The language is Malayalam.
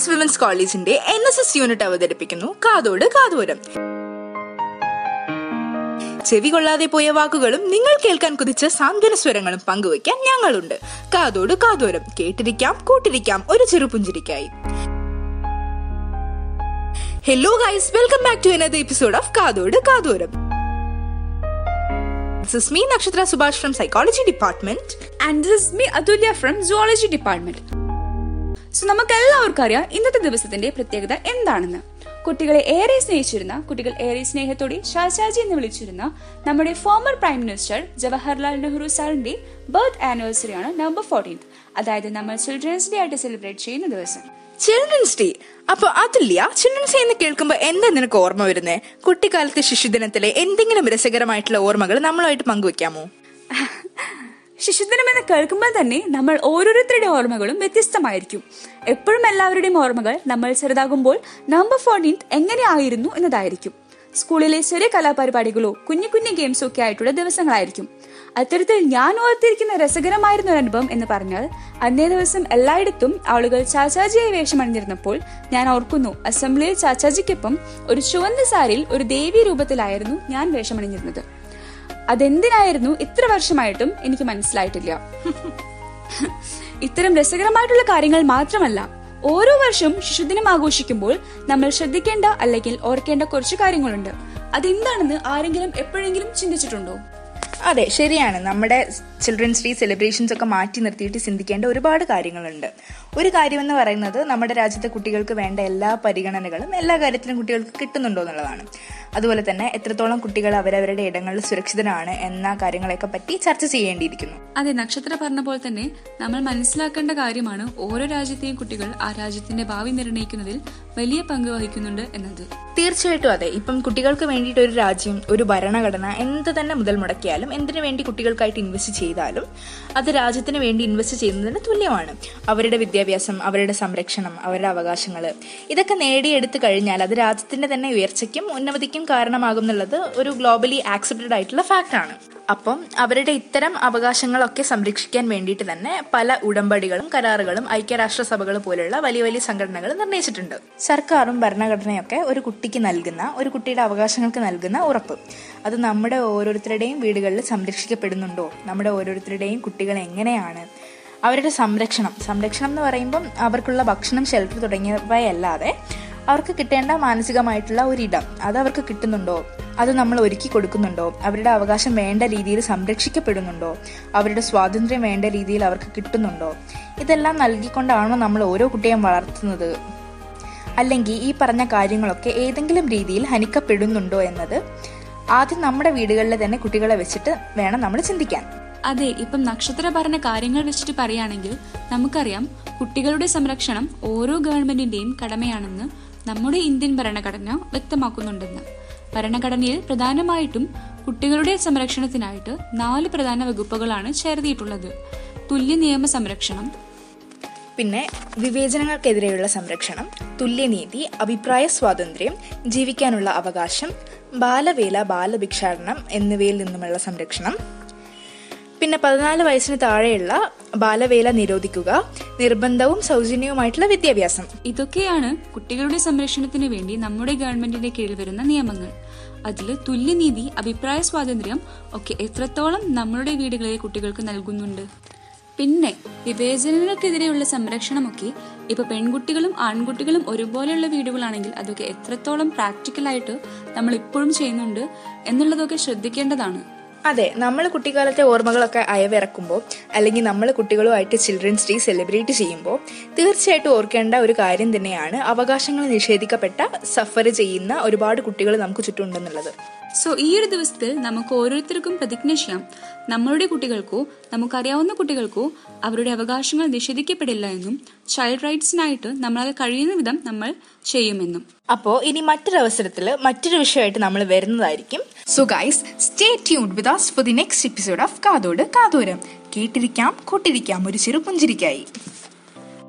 സയൻസ് വിമൻസ് കോളേജിന്റെ എൻ എസ് എസ് യൂണിറ്റ് അവതരിപ്പിക്കുന്നു. കാതോട് കാതോരം. ചെവി കൊള്ളാതെ പോയ വാക്കുകളും നിങ്ങൾ കേൾക്കാൻ കുതിച്ച സാന്ത്വന സ്വരങ്ങളും പങ്കുവയ്ക്കാൻ ഞങ്ങളുണ്ട്. കാതോട് കാതോരം. കേട്ടിരിക്കാം കൂട്ടിരിക്കാം ഒരു ചെറുപുഞ്ചിരിക്കായി. Hello guys welcome back to another episode of കാതോട് കാതോരം. This is me, Nakshatra Subhash from Psychology Department. And this me Athulya from zoology department so നമുക്ക് എല്ലാവർക്കും അറിയാം ഇന്നത്തെ ദിവസത്തിന്റെ പ്രത്യേകത എന്താണെന്ന്. കുട്ടികളെ ഏറെ സ്നേഹിച്ചിരുന്ന കുട്ടികൾ ഏറെ സ്നേഹത്തോടെ ഷാജാജി എന്ന് വിളിച്ചിരുന്ന നമ്മുടെ former prime minister Jawaharlal Nehru സാറിന്റെ ബർത്ത് ആനിവേഴ്സറി ആണ് നവംബർ ഫോർട്ടീൻത് അതായത് നമ്മൾ ചിൽഡ്രൻസ് ഡേ ആയിട്ട് സെലിബ്രേറ്റ് ചെയ്യുന്ന ദിവസം. ചിൽഡ്രൻസ് ഡേ അപ്പൊ അതില്ല. ചിൽഡ്രൻസ് ഡേ എന്ന് കേൾക്കുമ്പോൾ എന്താ നിനക്ക് ഓർമ്മ വരുന്നത് കുട്ടിക്കാലത്തെ ശിശുദിനത്തിലെ എന്തെങ്കിലും രസകരമായിട്ടുള്ള ഓർമ്മകൾ നമ്മളുമായിട്ട് പങ്കുവെക്കാമോ? ശിശുദിനം എന്ന് കേൾക്കുമ്പോൾ തന്നെ നമ്മൾ ഓരോരുത്തരുടെ ഓർമ്മകളും വ്യത്യസ്തമായിരിക്കും. എപ്പോഴും എല്ലാവരുടെയും ഓർമ്മകൾ നമ്മൾ ചെറുതാകുമ്പോൾ നമ്പർ ഫോർട്ടീൻത്ത് എങ്ങനെയായിരുന്നു എന്നതായിരിക്കും. സ്കൂളിലെ ചെറിയ കലാപരിപാടികളോ കുഞ്ഞു കുഞ്ഞു ഗെയിംസോ ഒക്കെ ആയിട്ടുള്ള ദിവസങ്ങളായിരിക്കും. അത്തരത്തിൽ ഞാൻ ഓർത്തിരിക്കുന്ന രസകരമായിരുന്ന ഒരു അനുഭവം എന്ന് പറഞ്ഞാൽ അന്നേ ദിവസം എല്ലായിടത്തും ആളുകൾ ചാച്ചാജിയെ വേഷമണിഞ്ഞിരുന്നപ്പോൾ ഞാൻ ഓർക്കുന്നു അസംബ്ലിയിൽ ചാച്ചാജിക്കൊപ്പം ഒരു ചുവന്ന സാരിയിൽ ഒരു ദേവി രൂപത്തിലായിരുന്നു ഞാൻ വേഷമണിഞ്ഞിരുന്നത്. അതെന്തിനായിരുന്നു ഇത്ര വർഷമായിട്ടും എനിക്ക് മനസ്സിലായിട്ടില്ല. ഇത്തരം രസകരമായിട്ടുള്ള കാര്യങ്ങൾ മാത്രമല്ല ഓരോ വർഷവും ശിശുദിനം ആഘോഷിക്കുമ്പോൾ നമ്മൾ ശ്രദ്ധിക്കേണ്ട അല്ലെങ്കിൽ ഓർക്കേണ്ട കുറച്ച് കാര്യങ്ങളുണ്ട്. അതെന്താണെന്ന് ആരെങ്കിലും എപ്പോഴെങ്കിലും ചിന്തിച്ചിട്ടുണ്ടോ? അതെ ശരിയാണ്. നമ്മുടെ ചിൽഡ്രൻസ് ഡേ സെലിബ്രേഷൻസ് ഒക്കെ മാറ്റി നിർത്തിയിട്ട് ചിന്തിക്കേണ്ട ഒരുപാട് കാര്യങ്ങളുണ്ട്. ഒരു കാര്യമെന്ന് പറയുന്നത് നമ്മുടെ രാജ്യത്തെ കുട്ടികൾക്ക് വേണ്ട എല്ലാ പരിഗണനകളും എല്ലാ കാര്യത്തിലും കുട്ടികൾക്ക് കിട്ടുന്നുണ്ടോ എന്നുള്ളതാണ്. അതുപോലെ തന്നെ എത്രത്തോളം കുട്ടികൾ അവരവരുടെ ഇടങ്ങളിൽ സുരക്ഷിതരാണ് എന്ന കാര്യങ്ങളെയൊക്കെ പറ്റി ചർച്ച ചെയ്യേണ്ടിയിരിക്കുന്നു. അതെ നക്ഷത്ര പറഞ്ഞ പോലെ തന്നെ നമ്മൾ മനസ്സിലാക്കേണ്ട കാര്യമാണ് ഓരോ രാജ്യത്തെയും കുട്ടികൾ ആ രാജ്യത്തിന്റെ ഭാവി നിർണയിക്കുന്നതിൽ വലിയ പങ്ക് വഹിക്കുന്നുണ്ട് എന്നത്. തീർച്ചയായിട്ടും അതെ. ഇപ്പം കുട്ടികൾക്ക് വേണ്ടിയിട്ട് ഒരു രാജ്യം ഒരു ഭരണഘടന എന്ത് തന്നെ മുതൽ മുടക്കിയാലും എന്തിനു വേണ്ടി കുട്ടികൾക്കായിട്ട് ഇൻവെസ്റ്റ് ചെയ്താലും അത് രാജ്യത്തിന് വേണ്ടി ഇൻവെസ്റ്റ് ചെയ്യുന്നതിന് തുല്യമാണ്. അവരുടെ വിദ്യാഭ്യാസം അവരുടെ സംരക്ഷണം അവരുടെ അവകാശങ്ങൾ ഇതൊക്കെ നേടിയെടുത്തു കഴിഞ്ഞാൽ അത് രാജ്യത്തിന്റെ തന്നെ ഉയർച്ചയ്ക്കും ഉന്നതിക്കും കാരണമാകും എന്നുള്ളത് ഒരു ഗ്ലോബലി ആക്സെപ്റ്റഡ് ആയിട്ടുള്ള ഫാക്റ്റ് ആണ്. അപ്പം അവരുടെ ഇത്തരം അവകാശങ്ങളൊക്കെ സംരക്ഷിക്കാൻ വേണ്ടിയിട്ട് തന്നെ പല ഉടമ്പടികളും കരാറുകളും ഐക്യരാഷ്ട്രസഭകൾ പോലുള്ള വലിയ വലിയ സംഘടനകൾ നിർണയിച്ചിട്ടുണ്ട്. സർക്കാരും ഭരണഘടനയൊക്കെ ഒരു കുട്ടിക്ക് നൽകുന്ന ഒരു കുട്ടിയുടെ അവകാശങ്ങൾക്ക് നൽകുന്ന ഉറപ്പ്. അത് നമ്മുടെ ഓരോരുത്തരുടെയും വീടുകളിൽ സംരക്ഷിക്കപ്പെടുന്നുണ്ടോ? നമ്മുടെ ഓരോരുത്തരുടെയും കുട്ടികൾ എങ്ങനെയാണ്? അവരുടെ സംരക്ഷണം. സംരക്ഷണം എന്ന് പറയുമ്പം അവർക്കുള്ള ഭക്ഷണം ഷെൽട്ടർ തുടങ്ങിയവയല്ലാതെ അവർക്ക് കിട്ടേണ്ട മാനസികമായിട്ടുള്ള ഒരിടം. അത് അവർക്ക് കിട്ടുന്നുണ്ടോ? അത് നമ്മൾ ഒരുക്കി കൊടുക്കുന്നുണ്ടോ? അവരുടെ അവകാശം വേണ്ട രീതിയിൽ സംരക്ഷിക്കപ്പെടുന്നുണ്ടോ? അവരുടെ സ്വാതന്ത്ര്യം വേണ്ട രീതിയിൽ അവർക്ക് കിട്ടുന്നുണ്ടോ? ഇതെല്ലാം നൽകിക്കൊണ്ടാണോ നമ്മൾ ഓരോ കുട്ടിയെയും വളർത്തുന്നത്? അല്ലെങ്കിൽ ഈ പറഞ്ഞ കാര്യങ്ങളൊക്കെ ഏതെങ്കിലും രീതിയിൽ ഹനിക്കപ്പെടുന്നുണ്ടോ എന്നത് ആദ്യം നമ്മുടെ വീടുകളിൽ തന്നെ കുട്ടികളെ വെച്ചിട്ട് വേണം നമ്മൾ ചിന്തിക്കാൻ. അതെ ഇപ്പം നക്ഷത്ര പറഞ്ഞ കാര്യങ്ങൾ വെച്ചിട്ട് പറയുകയാണെങ്കിൽ നമുക്കറിയാം കുട്ടികളുടെ സംരക്ഷണം ഓരോ ഗവൺമെന്റിന്റെയും കടമയാണെന്ന് നമ്മുടെ ഇന്ത്യൻ ഭരണഘടന വ്യക്തമാക്കുന്നുണ്ടെന്ന്. ഭരണഘടനയിൽ പ്രധാനമായിട്ടും കുട്ടികളുടെ സംരക്ഷണത്തിനായിട്ട് നാല് പ്രധാന വകുപ്പുകളാണ് ചേർത്തിയിട്ടുള്ളത്. തുല്യ നിയമ സംരക്ഷണം പിന്നെ വിവേചനങ്ങൾക്കെതിരെയുള്ള സംരക്ഷണം തുല്യനീതി അഭിപ്രായ സ്വാതന്ത്ര്യം ജീവിക്കാനുള്ള അവകാശം ബാലവേല ബാലഭിക്ഷാടനം എന്നിവയിൽ നിന്നുമുള്ള സംരക്ഷണം പിന്നെ പതിനാല് വയസ്സിന് താഴെയുള്ള ബാലവേല നിരോധിക്കുക നിർബന്ധവും സൗജന്യവുമായിട്ടുള്ള വിദ്യാഭ്യാസം. ഇതൊക്കെയാണ് കുട്ടികളുടെ സംരക്ഷണത്തിന് വേണ്ടി നമ്മുടെ ഗവൺമെന്റിന്റെ കീഴിൽ വരുന്ന നിയമങ്ങൾ. അതിൽ തുല്യനീതി അഭിപ്രായ സ്വാതന്ത്ര്യം ഒക്കെ എത്രത്തോളം നമ്മളുടെ വീടുകളിലെ കുട്ടികൾക്ക് നൽകുന്നുണ്ട്. പിന്നെ വിവേചനങ്ങൾക്കെതിരെയുള്ള സംരക്ഷണമൊക്കെ ഇപ്പൊ പെൺകുട്ടികളും ആൺകുട്ടികളും ഒരുപോലെയുള്ള വീടുകളാണെങ്കിൽ അതൊക്കെ എത്രത്തോളം പ്രാക്ടിക്കലായിട്ട് നമ്മൾ ഇപ്പോഴും ചെയ്യുന്നുണ്ട് എന്നുള്ളതൊക്കെ ശ്രദ്ധിക്കേണ്ടതാണ്. അതെ നമ്മൾ കുട്ടിക്കാലത്തെ ഓർമ്മകളൊക്കെ അയവിറക്കുമ്പോൾ അല്ലെങ്കിൽ നമ്മൾ കുട്ടികളുമായിട്ട് ചിൽഡ്രൻസ് ഡേ സെലിബ്രേറ്റ് ചെയ്യുമ്പോൾ തീർച്ചയായിട്ടും ഓർക്കേണ്ട ഒരു കാര്യം തന്നെയാണ് അവകാശങ്ങൾ നിഷേധിക്കപ്പെട്ട സഫർ ചെയ്യുന്ന ഒരുപാട് കുട്ടികൾ നമുക്ക് ചുറ്റുമുണ്ടെന്നുള്ളത്. സോ ഈ ഒരു ദിവസത്തിൽ നമുക്ക് ഓരോരുത്തർക്കും പ്രതിജ്ഞ ചെയ്യാം. നമ്മളുടെ കുട്ടികൾക്കോ നമുക്കറിയാവുന്ന കുട്ടികൾക്കോ അവരുടെ അവകാശങ്ങൾ നിഷേധിക്കപ്പെടില്ല എന്നും ചൈൽഡ് റൈറ്റ്സിനായിട്ട് നമ്മളത് കഴിയുന്ന വിധം നമ്മൾ ചെയ്യുമെന്നും. അപ്പോ ഇനി മറ്റൊരു അവസരത്തിൽ മറ്റൊരു വിഷയമായിട്ട് നമ്മൾ വരുന്നതായിരിക്കും. So guys stay tuned with us for the next episode of കാതോട് കാതോരം കേട്ടിരിക്കാം കൂട്ടിരിക്കാം ഒരു ചെറു പുഞ്ചിരിക്കായി.